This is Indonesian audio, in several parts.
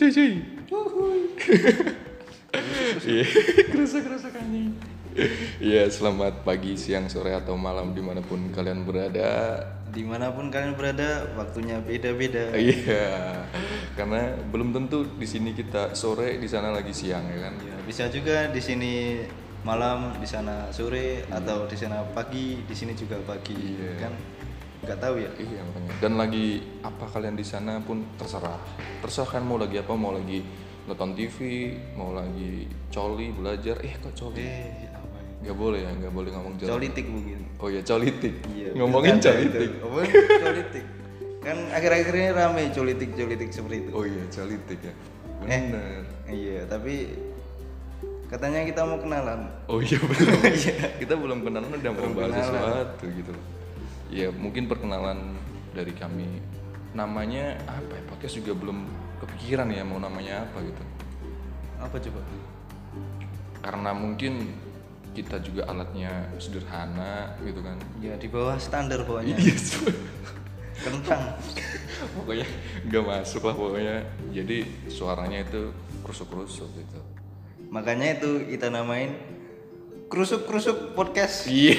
cuy cuy kerasa kerasa kami Iya, selamat pagi, siang, sore, atau malam di mana pun kalian berada. Di mana pun kalian berada, waktunya beda-beda. Iya, karena belum tentu di sini kita sore, di sana lagi siang ya kan. Ya, bisa juga di sini malam, di sana sore, atau di sana pagi, di sini juga pagi, Iya. kan? Nggak tahu ya. Iya makanya. Dan lagi apa kalian di sana pun terserah. Terserah kan mau lagi apa, mau lagi nonton TV, mau lagi coli belajar. Eh kok coli? Eh, apa ya? Nggak boleh ya, nggak boleh ngomong jalan. Colitik mungkin. Oh iya colitik. Iya. Ngomongin colitik. Apa? colitik. Kan akhir-akhir ini rame colitik-colitik seperti itu. Oh iya colitik ya. Eh. Bener. Iya, tapi katanya kita mau kenalan. Oh iya benar. Kita belum kenalan udah mau Belum bahas sesuatu gitu loh. Ya mungkin perkenalan dari kami. Namanya apa ya? Podcast juga belum kepikiran ya mau namanya apa gitu. Apa coba? Karena mungkin kita juga alatnya sederhana gitu kan. Ya di bawah standar pokoknya. Iya semua. Kentang. pokoknya nggak masuk lah pokoknya. Jadi suaranya itu krusuk-krusuk gitu. Makanya itu kita namain krusuk-krusuk podcast. Iya.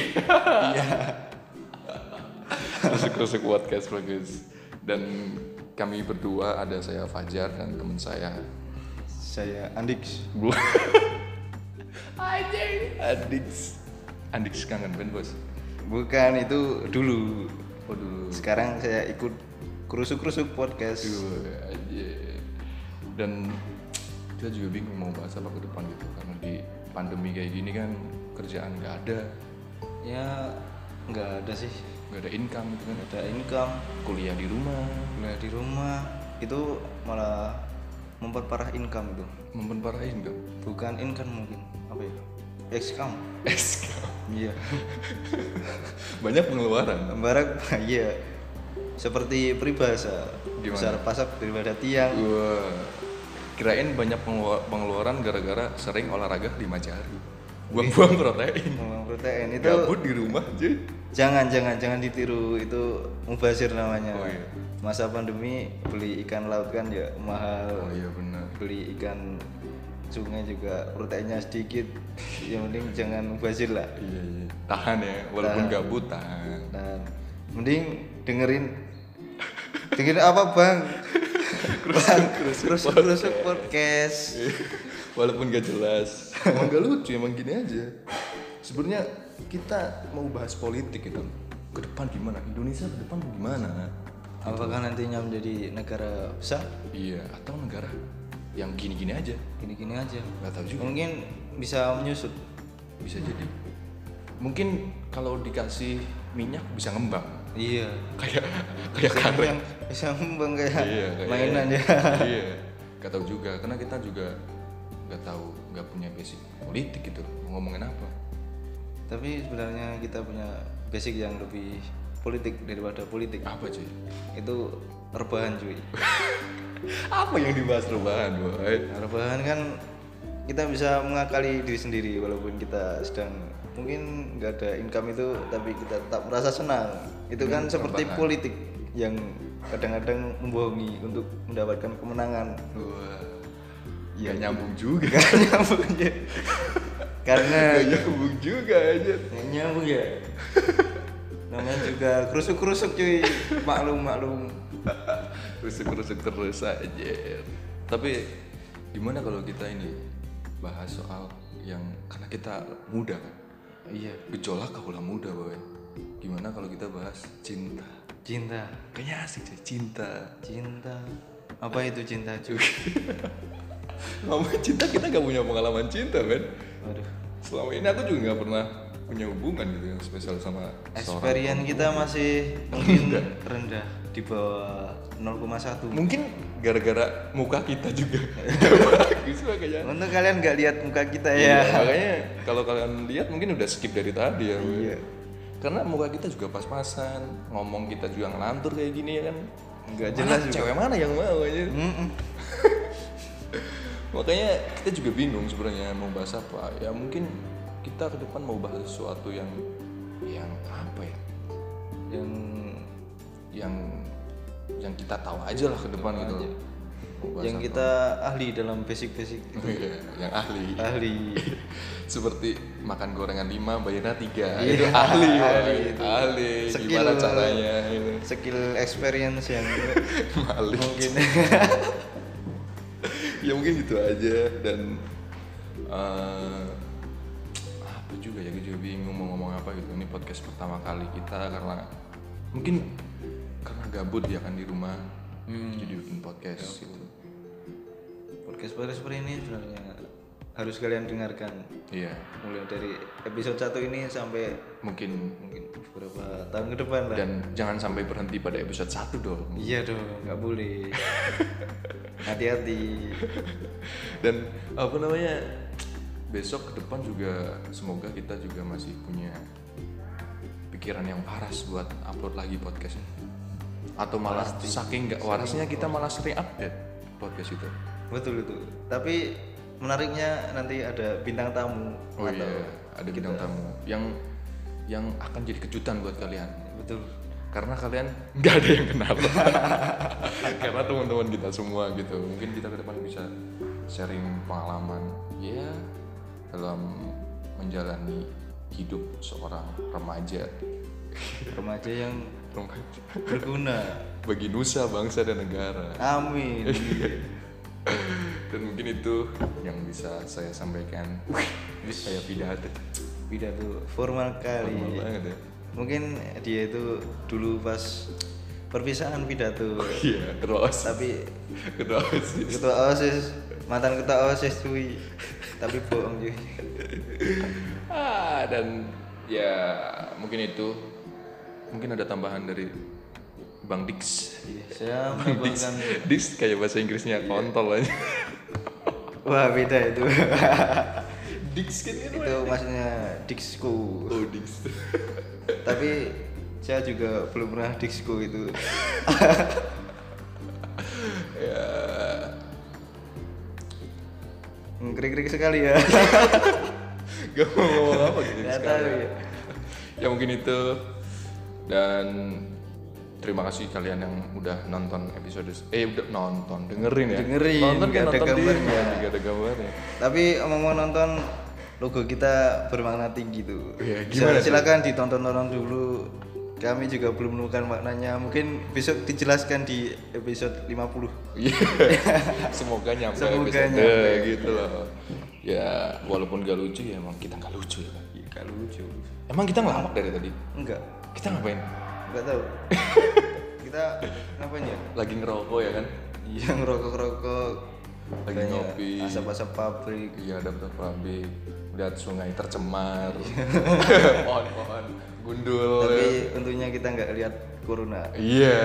Krusuk-krusuk podcast bagus. Dan kami berdua ada saya Fajar dan teman saya Saya Andix. Bu. Anjing. Andix. Andix kangen band bos. Bukan itu dulu. Oh dulu. Sekarang saya ikut krusuk-krusuk podcast. Aduh, anjing. Dan kita juga bingung mau bahas apa ke depan gitu karena di pandemi kayak gini kan kerjaan nggak ada, Ya nggak ada sih. Nggak ada income gitu kan. Ada income. Kuliah di rumah, Kuliah di rumah itu malah memperparah income itu. memperparahin kan. Bukan income mungkin. Apa ya? Excome. SK. Iya. Banyak pengeluaran. Barak iya. Seperti peribahasa. Gimana? Besar pasak daripada tiang. Gua kirain banyak pengelu- pengeluaran gara-gara sering olahraga lima jari. Buang-buang protein. Ngomong protein itu Gabut di rumah cuy. jangan jangan jangan ditiru itu mubazir namanya Oh, iya. masa pandemi beli ikan laut kan ya mahal Oh iya benar. beli ikan sungai juga proteinnya sedikit yang penting jangan mubazir lah Iya iya. Tahan ya, walaupun Tahan. gabut tahan. dan mending dengerin dengerin apa bang bang krusuk podcast walaupun gak jelas. Emang gak lucu, emang gini aja. Sebenarnya kita mau bahas politik gitu. Ke depan gimana? Indonesia ke depan gimana? apakah nantinya menjadi negara besar Iya, atau negara yang gini-gini aja. gini-gini aja Gak tahu juga. mungkin bisa menyusut Bisa jadi. Mungkin kalau dikasih minyak bisa ngembang. iya Kayak kayak karet. yang bisa ngembang kayak iya, kayak mainan ya iya. Gak tahu juga karena kita juga gak tahu, gak punya basic politik gitu. Mau ngomongin apa? tapi sebenarnya kita punya basic yang lebih politik daripada politik Apa cuy? itu rebahan cuy Apa yang dibahas rebahan, boy? Nah, rebahan kan kita bisa mengakali diri sendiri walaupun kita sedang mungkin nggak ada income itu tapi kita tetap merasa senang itu kan seperti rebahan. politik yang kadang-kadang membohongi untuk mendapatkan kemenangan Wah, Gak nyambung juga. Gak nyambung ya karena Gak nyambung juga aja. Nggak nyambung ya namanya juga kerusuk-kerusuk cuy maklum maklum Rusuk-rusuk terus aja. Tapi gimana kalau kita ini bahas soal yang karena kita muda kan? iya Gejolak kaulah muda, boy. Gimana kalau kita bahas cinta? cinta Kayaknya asik sih cinta. cinta apa itu cinta cuy Ngomongin cinta kita gak punya pengalaman cinta, men. Selama ini aku juga nggak pernah punya hubungan gitu yang spesial sama. Experience kita masih mungkin rendah di bawah 0,1. Mungkin gara-gara muka kita juga bagus makanya. Untuk kalian nggak lihat muka kita Iya, ya. makanya kalau kalian lihat mungkin udah skip dari tadi ya. Iya. Karena muka kita juga pas-pasan, ngomong kita juga ngelantur kayak gini ya kan. Nggak Mana jelas juga. Cewek mana yang mau aja. Mm-mm. Makanya kita juga bingung sebenarnya mau bahas apa. Ya mungkin kita ke depan mau bahas sesuatu yang yang apa ya? Yang yang yang kita tahu aja lah ke depan gitu. bahas yang apa? kita ahli dalam basic-basic Iya, yang ahli ahli seperti makan gorengan lima bayarnya tiga Iya, itu ahli ahli ahli, itu. ahli. Skill- gimana caranya itu skill experience yang mungkin ya mungkin gitu aja. Dan eh, apa juga ya gue juga bingung mau ngomong apa gitu. Ini podcast pertama kali kita karena mungkin karena gabut ya kan di rumah. Jadi bikin podcast gitu. Podcast podcast seperti ini sebenarnya harus kalian dengarkan. Iya. Mulai dari episode 1 ini sampai mungkin. mungkin beberapa tahun ke depan lah. Dan jangan sampai berhenti pada episode 1 dong. Iya dong nggak boleh. Hati-hati. Dan apa namanya besok ke depan juga semoga kita juga masih punya pikiran yang waras buat upload lagi podcastnya atau malah saking nggak warasnya kita malah sering update podcast itu. Betul itu tapi menariknya nanti ada bintang tamu oh iya ada bidang tamu. Yang yang akan jadi kejutan buat kalian. Betul. Karena kalian nggak ada yang kenal. Karena teman-teman kita semua gitu. Mungkin kita ke depan bisa sharing pengalaman ya dalam menjalani hidup seorang remaja. Remaja yang berguna. Bagi nusa bangsa dan negara. Amin dan mungkin itu yang bisa saya sampaikan. Kayak pidato. Pidato formal kali. Formal banget ya. Mungkin dia itu dulu pas perpisahan pidato. Iya terus tapi terus ketua osis. Mantan ketua osis cuy. Tapi bohong cuy. Ah dan ya mungkin itu. Mungkin ada tambahan dari Bang Dix. Iya, saya Bang Dix, Dix kayak bahasa Inggrisnya kontol aja wah beda itu. Dix kan kan itu maksudnya dixku oh Dix tapi saya juga belum pernah dixku itu. Ya. Krik-krik sekali ya. Gak mau ngomong apa gitu sekarang. tahu ya. ya mungkin itu. Dan terima kasih kalian yang udah nonton episode eh udah nonton dengerin ya Dengerin, nonton kan nggak ada nonton gambarnya. di nggak ada gambarnya tapi omong nonton logo kita bermakna tinggi tuh Iya, Bisa- gimana silakan ditonton-tonton dulu kami juga belum menemukan maknanya mungkin besok dijelaskan di episode 50 Iya. Semoga nyampe Semoga episode nyampe. gitu loh. Ya walaupun gak lucu ya emang kita gak lucu ya. kan? Iya, gak lucu Emang kita ngelawak dari tadi. enggak Kita ngapain? Enggak tahu kita ngapain ya Lagi ngerokok ya kan? iya ngerokok-rokok Lagi Banyak ngopi. asap-asap pabrik Iya ada pabrik. Lihat sungai tercemar. Pohon-pohon gundul. tapi untungnya kita nggak lihat corona Iya,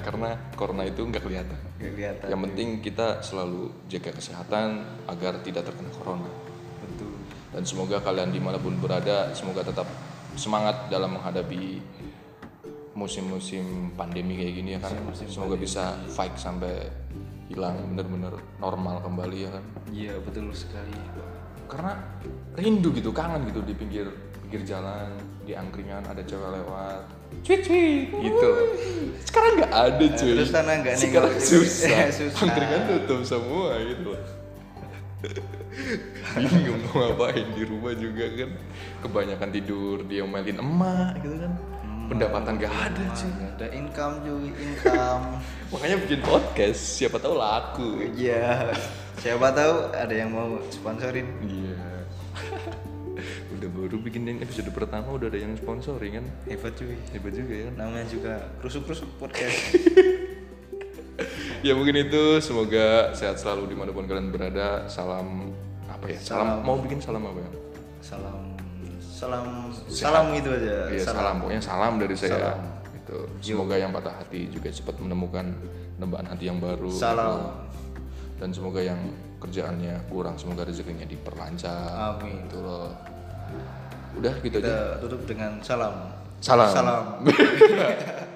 karena corona itu nggak kelihatan. nggak kelihatan Yang penting kita selalu jaga kesehatan agar tidak terkena corona. betul dan semoga kalian di mana pun berada semoga tetap semangat dalam menghadapi musim-musim pandemi kayak gini ya kan. Semoga bisa fight sampai hilang bener-bener normal kembali ya kan. Iya betul sekali. Karena rindu gitu kangen gitu di pinggir pinggir jalan di angkringan ada cewek lewat. Cuit cuit gitu. Sekarang nggak ada cuy. terus sana nggak sekarang nengok. susah. Susah. angkringan tutup semua gitu. Bingung mau ngapain di rumah juga kan. Kebanyakan tidur dia ngomelin emak gitu kan pendapatan gak ada cuy. Nggak ada income cuy income. Makanya bikin podcast siapa tahu laku. Iya. Siapa tahu ada yang mau sponsorin. Iya. Udah baru bikin yang episode pertama udah ada yang sponsori kan? Hebat cuy. Hebat juga ya. Namanya juga rusuk-rusuk podcast. Ya mungkin itu. Semoga sehat selalu di mana pun kalian berada. Salam apa ya? Salam, Salam. mau bikin salam apa ya? Salam salam salam gitu aja. Iya salam. pokoknya salam dari saya. Salam. itu semoga yang patah hati juga cepat menemukan dambaan hati yang baru Salam. dan semoga yang kerjaannya kurang semoga rezekinya diperlancar Amin. gitu loh. Udah gitu aja. kita tutup dengan salam. Salam. Salam